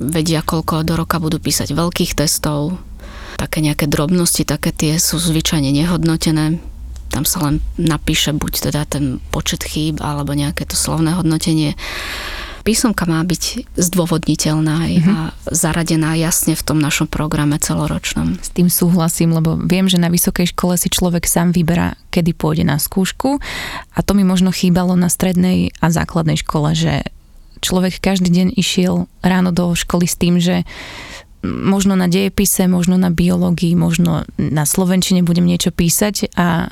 vedia, koľko do roka budú písať veľkých testov, také nejaké drobnosti, také tie sú zvyčajne nehodnotené. Tam sa len napíše buď teda ten počet chýb, alebo nejaké to slovné hodnotenie. Písomka má byť zdôvodniteľná mm-hmm. a zaradená jasne v tom našom programe celoročnom. S tým súhlasím, lebo viem, že na vysokej škole si človek sám vyberá, kedy pôjde na skúšku a to mi možno chýbalo na strednej a základnej škole, že človek každý deň išiel ráno do školy s tým, že možno na dejepise, možno na biológii, možno na slovenčine budem niečo písať a,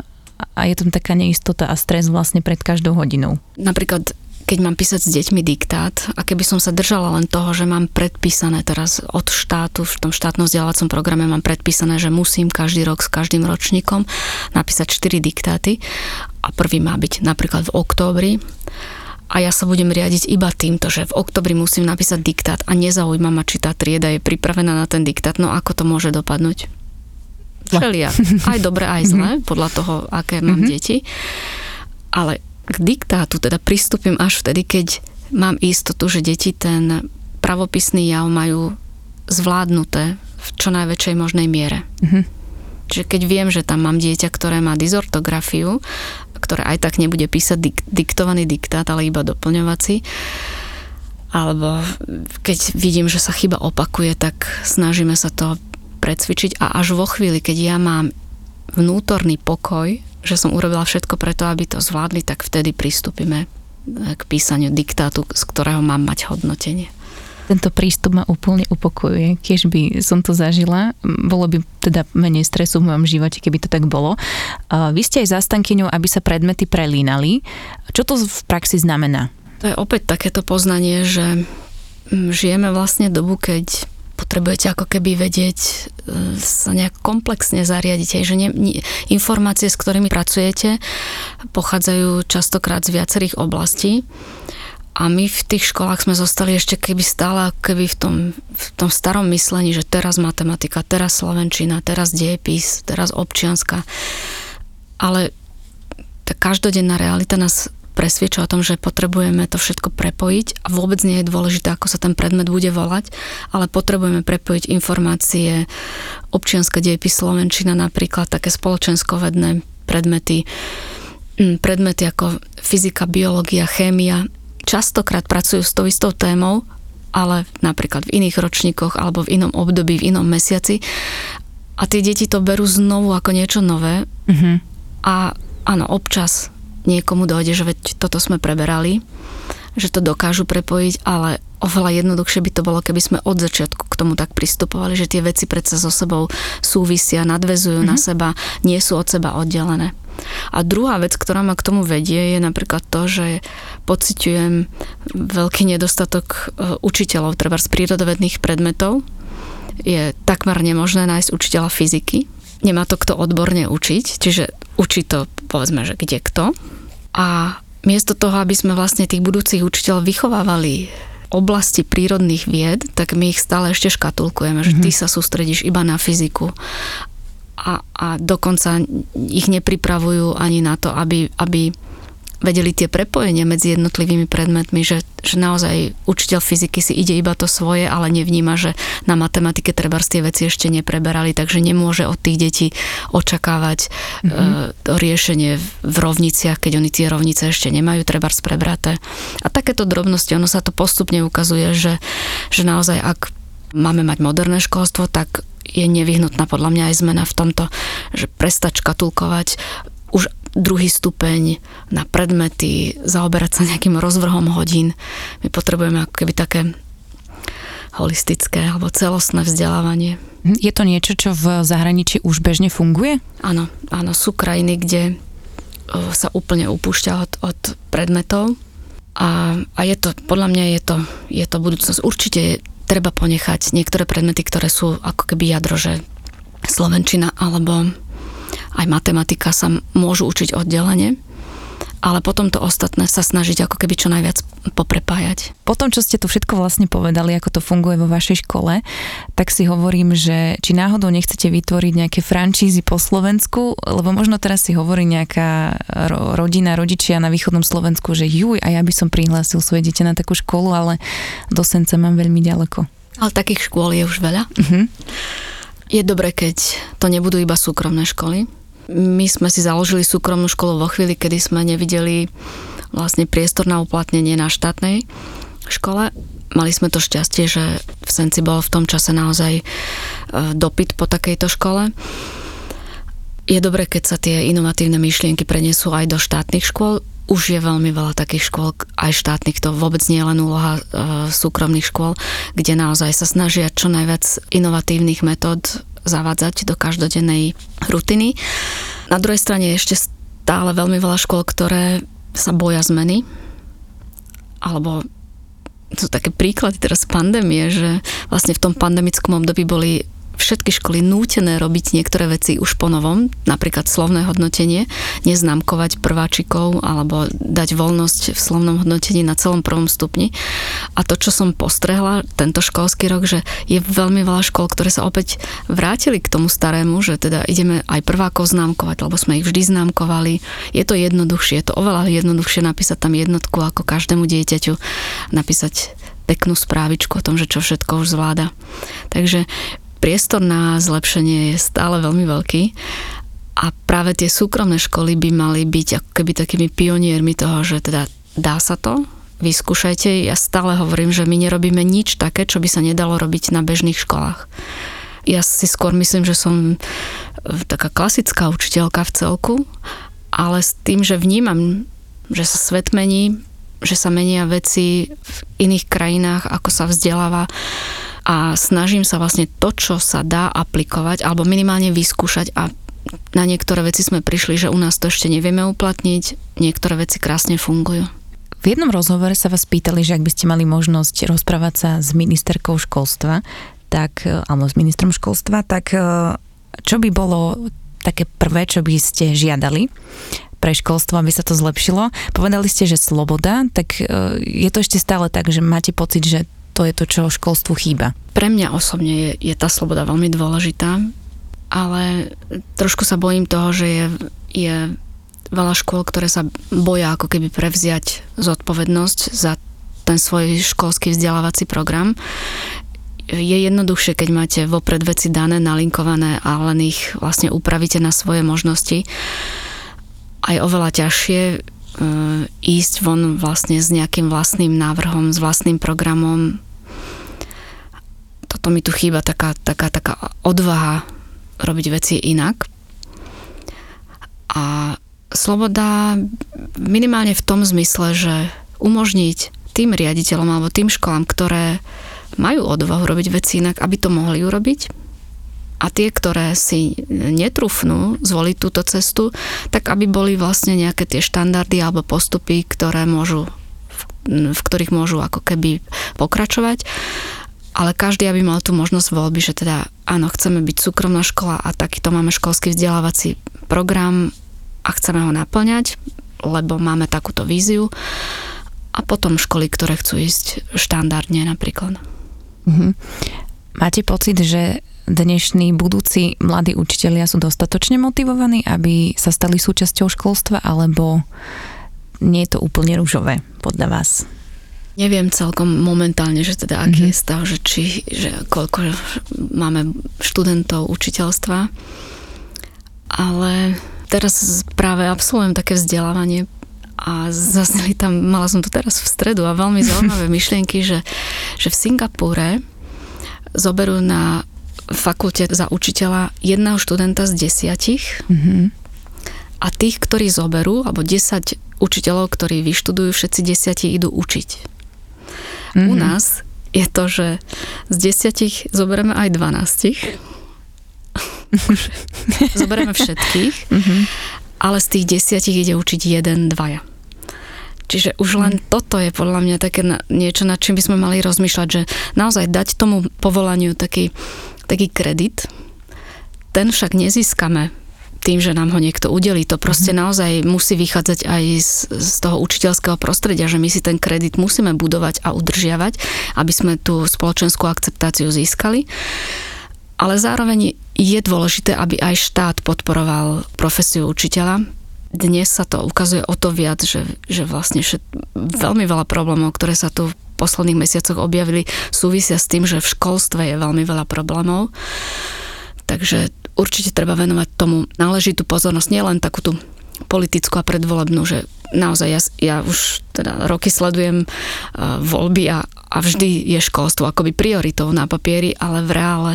a je tam taká neistota a stres vlastne pred každou hodinou. Napríklad keď mám písať s deťmi diktát a keby som sa držala len toho, že mám predpísané teraz od štátu, v tom štátnom vzdelávacom programe mám predpísané, že musím každý rok s každým ročníkom napísať 4 diktáty a prvý má byť napríklad v októbri a ja sa budem riadiť iba týmto, že v oktobri musím napísať diktát a nezaujíma ma, či tá trieda je pripravená na ten diktát, no ako to môže dopadnúť? Všelia. Aj dobre, aj zle, mhm. podľa toho, aké mám mm-hmm. deti. Ale k diktátu teda pristúpim až vtedy, keď mám istotu, že deti ten pravopisný jav majú zvládnuté v čo najväčšej možnej miere. Čiže keď viem, že tam mám dieťa, ktoré má dizortografiu ktoré aj tak nebude písať dik- diktovaný diktát, ale iba doplňovací. Alebo keď vidím, že sa chyba opakuje, tak snažíme sa to precvičiť a až vo chvíli, keď ja mám vnútorný pokoj, že som urobila všetko preto, aby to zvládli, tak vtedy pristúpime k písaniu diktátu, z ktorého mám mať hodnotenie. Tento prístup ma úplne upokojuje. Keď by som to zažila, bolo by teda menej stresu v mojom živote, keby to tak bolo. Vy ste aj zastankyňou, aby sa predmety prelínali. Čo to v praxi znamená? To je opäť takéto poznanie, že žijeme vlastne dobu, keď potrebujete ako keby vedieť e, sa nejak komplexne zariadiť, aj že ne, ne, informácie, s ktorými pracujete, pochádzajú častokrát z viacerých oblastí a my v tých školách sme zostali ešte keby stále keby v tom, v tom starom myslení, že teraz matematika, teraz slovenčina, teraz diepis, teraz občianska. Ale tá každodenná realita nás presvieča o tom, že potrebujeme to všetko prepojiť a vôbec nie je dôležité, ako sa ten predmet bude volať, ale potrebujeme prepojiť informácie občianska diepis slovenčina napríklad, také spoločenskovedné predmety, predmety ako fyzika, biológia, chémia, častokrát pracujú s tou istou témou, ale napríklad v iných ročníkoch alebo v inom období, v inom mesiaci. A tie deti to berú znovu ako niečo nové. Uh-huh. A áno, občas niekomu dojde, že veď toto sme preberali, že to dokážu prepojiť, ale oveľa jednoduchšie by to bolo, keby sme od začiatku k tomu tak pristupovali, že tie veci predsa so sebou súvisia, nadvezujú mm-hmm. na mhm. seba, nie sú od seba oddelené. A druhá vec, ktorá ma k tomu vedie, je napríklad to, že pociťujem veľký nedostatok e, učiteľov, treba z prírodovedných predmetov. Je takmer nemožné nájsť učiteľa fyziky. Nemá to kto odborne učiť, čiže učí to povedzme, že kde kto. A miesto toho, aby sme vlastne tých budúcich učiteľov vychovávali oblasti prírodných vied, tak my ich stále ešte škatulkujeme, že ty mhm. sa sústredíš iba na fyziku a, a dokonca ich nepripravujú ani na to, aby, aby vedeli tie prepojenia medzi jednotlivými predmetmi, že, že naozaj učiteľ fyziky si ide iba to svoje, ale nevníma, že na matematike treba tie veci ešte nepreberali, takže nemôže od tých detí očakávať mm-hmm. e, riešenie v rovniciach, keď oni tie rovnice ešte nemajú treba prebraté. A takéto drobnosti, ono sa to postupne ukazuje, že, že naozaj ak máme mať moderné školstvo, tak je nevyhnutná podľa mňa aj zmena v tomto, že prestať škatulkovať už druhý stupeň na predmety, zaoberať sa nejakým rozvrhom hodín. My potrebujeme ako keby také holistické alebo celostné vzdelávanie. Je to niečo, čo v zahraničí už bežne funguje? Áno, áno, sú krajiny, kde sa úplne upúšťa od, od predmetov a, a je to, podľa mňa je to, je to budúcnosť. Určite treba ponechať niektoré predmety, ktoré sú ako keby jadro, že slovenčina alebo aj matematika sa môžu učiť oddelenie ale potom to ostatné sa snažiť ako keby čo najviac poprepájať. Po tom, čo ste tu všetko vlastne povedali, ako to funguje vo vašej škole, tak si hovorím, že či náhodou nechcete vytvoriť nejaké francízy po Slovensku, lebo možno teraz si hovorí nejaká rodina, rodičia na východnom Slovensku, že juj, a ja by som prihlásil svoje dieťa na takú školu, ale do Sence mám veľmi ďaleko. Ale takých škôl je už veľa. Uh-huh. Je dobre, keď to nebudú iba súkromné školy, my sme si založili súkromnú školu vo chvíli, kedy sme nevideli vlastne priestor na uplatnenie na štátnej škole. Mali sme to šťastie, že v Senci bol v tom čase naozaj e, dopyt po takejto škole. Je dobré, keď sa tie inovatívne myšlienky prenesú aj do štátnych škôl. Už je veľmi veľa takých škôl, aj štátnych, to vôbec nie je len úloha e, súkromných škôl, kde naozaj sa snažia čo najviac inovatívnych metód zavádzať do každodennej rutiny. Na druhej strane je ešte stále veľmi veľa škôl, ktoré sa boja zmeny, alebo sú také príklady teraz pandémie, že vlastne v tom pandemickom období boli všetky školy nútené robiť niektoré veci už po novom, napríklad slovné hodnotenie, neznámkovať prváčikov alebo dať voľnosť v slovnom hodnotení na celom prvom stupni. A to, čo som postrehla tento školský rok, že je veľmi veľa škôl, ktoré sa opäť vrátili k tomu starému, že teda ideme aj prvákov známkovať, lebo sme ich vždy známkovali. Je to jednoduchšie, je to oveľa jednoduchšie napísať tam jednotku ako každému dieťaťu, napísať peknú správičku o tom, že čo všetko už zvláda. Takže priestor na zlepšenie je stále veľmi veľký a práve tie súkromné školy by mali byť ako keby takými pioniermi toho, že teda dá sa to, vyskúšajte. Ja stále hovorím, že my nerobíme nič také, čo by sa nedalo robiť na bežných školách. Ja si skôr myslím, že som taká klasická učiteľka v celku, ale s tým, že vnímam, že sa svet mení, že sa menia veci v iných krajinách, ako sa vzdeláva a snažím sa vlastne to, čo sa dá aplikovať alebo minimálne vyskúšať a na niektoré veci sme prišli, že u nás to ešte nevieme uplatniť, niektoré veci krásne fungujú. V jednom rozhovore sa vás pýtali, že ak by ste mali možnosť rozprávať sa s ministerkou školstva, tak, alebo s ministrom školstva, tak čo by bolo také prvé, čo by ste žiadali pre školstvo, aby sa to zlepšilo? Povedali ste, že sloboda, tak je to ešte stále tak, že máte pocit, že to je to, čo školstvu chýba. Pre mňa osobne je, je tá sloboda veľmi dôležitá, ale trošku sa bojím toho, že je, je veľa škôl, ktoré sa boja ako keby prevziať zodpovednosť za ten svoj školský vzdelávací program. Je jednoduchšie, keď máte vopred veci dané, nalinkované a len ich vlastne upravíte na svoje možnosti. Aj oveľa ťažšie ísť von vlastne s nejakým vlastným návrhom, s vlastným programom. Toto mi tu chýba taká, taká, taká odvaha robiť veci inak. A sloboda minimálne v tom zmysle, že umožniť tým riaditeľom alebo tým školám, ktoré majú odvahu robiť veci inak, aby to mohli urobiť a tie, ktoré si netrúfnú zvoliť túto cestu, tak aby boli vlastne nejaké tie štandardy alebo postupy, ktoré môžu, v ktorých môžu ako keby pokračovať ale každý, aby mal tú možnosť voľby, že teda áno, chceme byť súkromná škola a takýto máme školský vzdelávací program a chceme ho naplňať, lebo máme takúto víziu a potom školy, ktoré chcú ísť štandardne napríklad. Mm-hmm. Máte pocit, že dnešní budúci mladí učitelia sú dostatočne motivovaní, aby sa stali súčasťou školstva, alebo nie je to úplne rúžové podľa vás? Neviem celkom momentálne, že teda aký mm-hmm. je stav, že, či, že koľko máme študentov učiteľstva, ale teraz práve absolvujem také vzdelávanie a zazneli tam, mala som to teraz v stredu a veľmi zaujímavé myšlienky, že, že v Singapúre zoberú na fakulte za učiteľa jedného študenta z desiatich mm-hmm. a tých, ktorí zoberú, alebo 10 učiteľov, ktorí vyštudujú, všetci desiatí idú učiť. Mm-hmm. U nás je to, že z desiatich zoberieme aj dvanástich. zoberieme všetkých, mm-hmm. ale z tých desiatich ide učiť jeden, dvaja. Čiže už len mm. toto je podľa mňa také na, niečo, nad čím by sme mali rozmýšľať, že naozaj dať tomu povolaniu taký taký kredit, ten však nezískame tým, že nám ho niekto udelí. To proste mm-hmm. naozaj musí vychádzať aj z, z toho učiteľského prostredia, že my si ten kredit musíme budovať a udržiavať, aby sme tú spoločenskú akceptáciu získali. Ale zároveň je dôležité, aby aj štát podporoval profesiu učiteľa. Dnes sa to ukazuje o to viac, že, že vlastne všet, veľmi veľa problémov, ktoré sa tu posledných mesiacoch objavili, súvisia s tým, že v školstve je veľmi veľa problémov. Takže určite treba venovať tomu náležitú pozornosť, nielen takú tú politickú a predvolebnú, že naozaj ja, ja už teda roky sledujem uh, voľby a, a vždy je školstvo akoby prioritou na papieri, ale v reále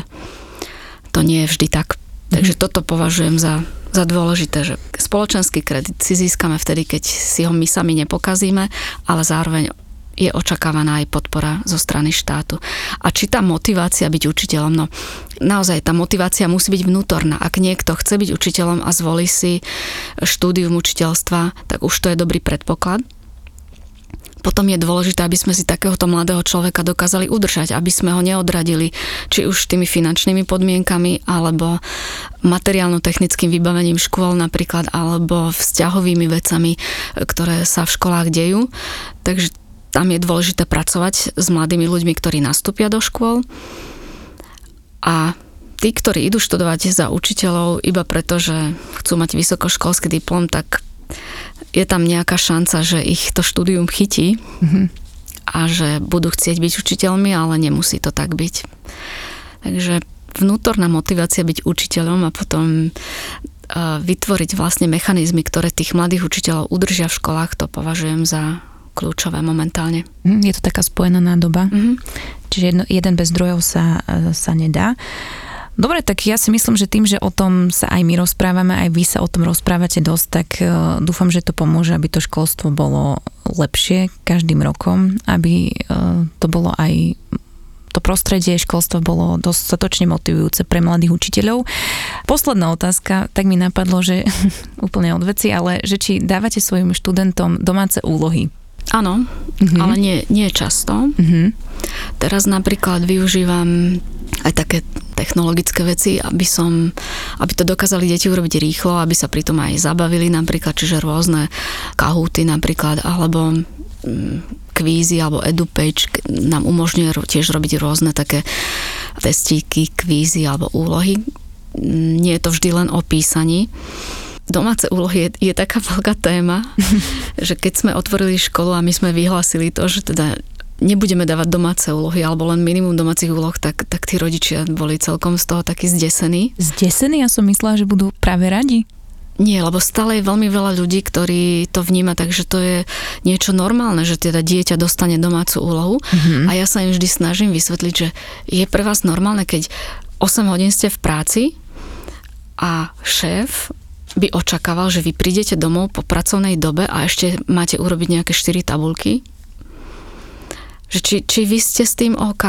to nie je vždy tak. Takže toto považujem za, za dôležité, že spoločenský kredit si získame vtedy, keď si ho my sami nepokazíme, ale zároveň je očakávaná aj podpora zo strany štátu. A či tá motivácia byť učiteľom, no naozaj tá motivácia musí byť vnútorná. Ak niekto chce byť učiteľom a zvolí si štúdium učiteľstva, tak už to je dobrý predpoklad. Potom je dôležité, aby sme si takéhoto mladého človeka dokázali udržať, aby sme ho neodradili, či už tými finančnými podmienkami, alebo materiálno-technickým vybavením škôl napríklad, alebo vzťahovými vecami, ktoré sa v školách dejú. Takže tam je dôležité pracovať s mladými ľuďmi, ktorí nastúpia do škôl. A tí, ktorí idú študovať za učiteľov iba preto, že chcú mať vysokoškolský diplom, tak je tam nejaká šanca, že ich to štúdium chytí mm-hmm. a že budú chcieť byť učiteľmi, ale nemusí to tak byť. Takže vnútorná motivácia byť učiteľom a potom vytvoriť vlastne mechanizmy, ktoré tých mladých učiteľov udržia v školách, to považujem za kľúčové momentálne. Mhm, je to taká spojená nádoba, mm-hmm. čiže jedno, jeden bez druhého sa, e, sa nedá. Dobre, tak ja si myslím, že tým, že o tom sa aj my rozprávame, aj vy sa o tom rozprávate dosť, tak uh, dúfam, že to pomôže, aby to školstvo bolo lepšie každým rokom, aby uh, to bolo aj to prostredie školstva bolo dostatočne motivujúce pre mladých učiteľov. Posledná otázka, tak mi napadlo, že úplne od veci, ale že či dávate svojim študentom domáce úlohy. Áno, mm-hmm. ale nie, nie často. Mm-hmm. Teraz napríklad využívam aj také technologické veci, aby som, aby to dokázali deti urobiť rýchlo, aby sa pritom aj zabavili napríklad, čiže rôzne kahúty napríklad, alebo mm, kvízy alebo edupage nám umožňuje tiež robiť rôzne také testíky, kvízy alebo úlohy. Nie je to vždy len o písaní. Domáce úlohy je, je taká veľká téma, že keď sme otvorili školu a my sme vyhlásili to, že teda nebudeme dávať domáce úlohy alebo len minimum domácich úloh, tak, tak tí rodičia boli celkom z toho takí zdesení. Zdesení? Ja som myslela, že budú práve radi. Nie, lebo stále je veľmi veľa ľudí, ktorí to vníma, takže to je niečo normálne, že teda dieťa dostane domácu úlohu mm-hmm. a ja sa im vždy snažím vysvetliť, že je pre vás normálne, keď 8 hodín ste v práci a šéf by očakával, že vy prídete domov po pracovnej dobe a ešte máte urobiť nejaké 4 tabulky že či, či vy ste s tým OK.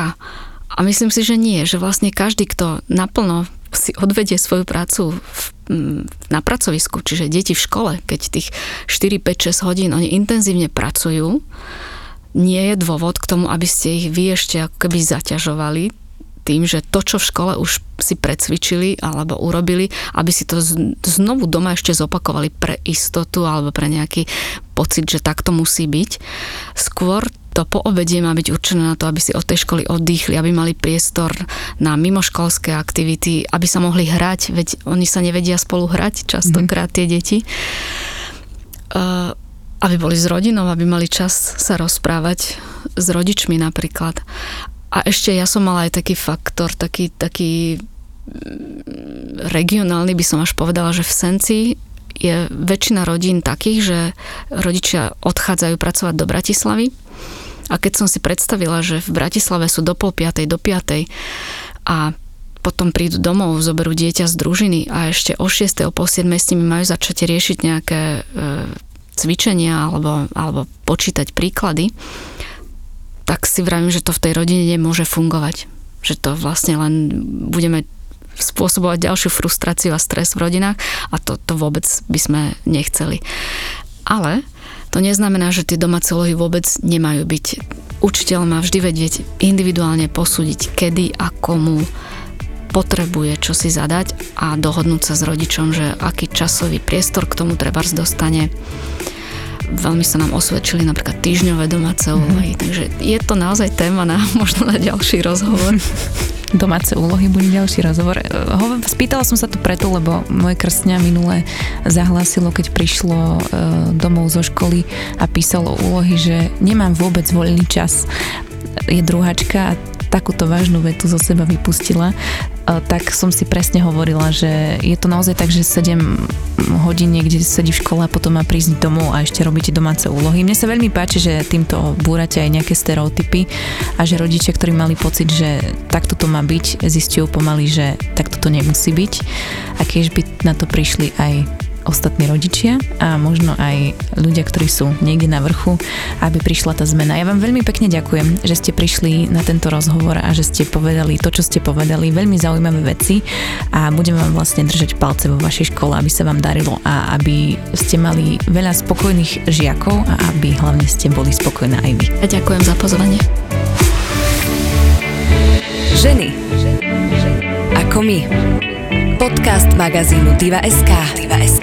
A myslím si, že nie, že vlastne každý, kto naplno si odvedie svoju prácu v, na pracovisku, čiže deti v škole, keď tých 4, 5, 6 hodín oni intenzívne pracujú, nie je dôvod k tomu, aby ste ich vy ešte ako keby zaťažovali tým, že to, čo v škole už si precvičili alebo urobili, aby si to znovu doma ešte zopakovali pre istotu alebo pre nejaký pocit, že takto musí byť. Skôr to po obede má byť určené na to, aby si od tej školy oddychli, aby mali priestor na mimoškolské aktivity, aby sa mohli hrať, veď oni sa nevedia spolu hrať častokrát tie deti. Uh, aby boli s rodinou, aby mali čas sa rozprávať s rodičmi napríklad. A ešte ja som mala aj taký faktor, taký, taký mm, regionálny by som až povedala, že v Senci je väčšina rodín takých, že rodičia odchádzajú pracovať do Bratislavy. A keď som si predstavila, že v Bratislave sú do pol piatej, do piatej a potom prídu domov, zoberú dieťa z družiny a ešte o 6. o pol 7. s nimi majú začať riešiť nejaké e, cvičenia alebo, alebo počítať príklady, tak si vravím, že to v tej rodine nemôže fungovať. Že to vlastne len budeme spôsobovať ďalšiu frustráciu a stres v rodinách a to, to vôbec by sme nechceli. Ale to neznamená, že tie domáce úlohy vôbec nemajú byť. Učiteľ má vždy vedieť individuálne posúdiť, kedy a komu potrebuje čo si zadať a dohodnúť sa s rodičom, že aký časový priestor k tomu treba dostane veľmi sa nám osvedčili napríklad týždňové domáce úlohy, mm-hmm. takže je to naozaj téma na možno na ďalší rozhovor. Domáce úlohy bude ďalší rozhovor. Spýtala som sa to preto, lebo moje krstňa minule zahlásilo, keď prišlo e, domov zo školy a písalo úlohy, že nemám vôbec voľný čas. Je druháčka a takúto vážnu vetu zo seba vypustila tak som si presne hovorila, že je to naozaj tak, že 7 hodín niekde sedí v škole a potom má prísť domov a ešte robíte domáce úlohy. Mne sa veľmi páči, že týmto búrate aj nejaké stereotypy a že rodičia, ktorí mali pocit, že takto to má byť, zistujú pomaly, že takto to nemusí byť a keď by na to prišli aj ostatní rodičia a možno aj ľudia, ktorí sú niekde na vrchu, aby prišla tá zmena. Ja vám veľmi pekne ďakujem, že ste prišli na tento rozhovor a že ste povedali to, čo ste povedali, veľmi zaujímavé veci a budem vám vlastne držať palce vo vašej škole, aby sa vám darilo a aby ste mali veľa spokojných žiakov a aby hlavne ste boli spokojná aj vy. A ďakujem za pozvanie. Ženy. Ako my. Podcast magazínu Diva.sk. Diva.sk.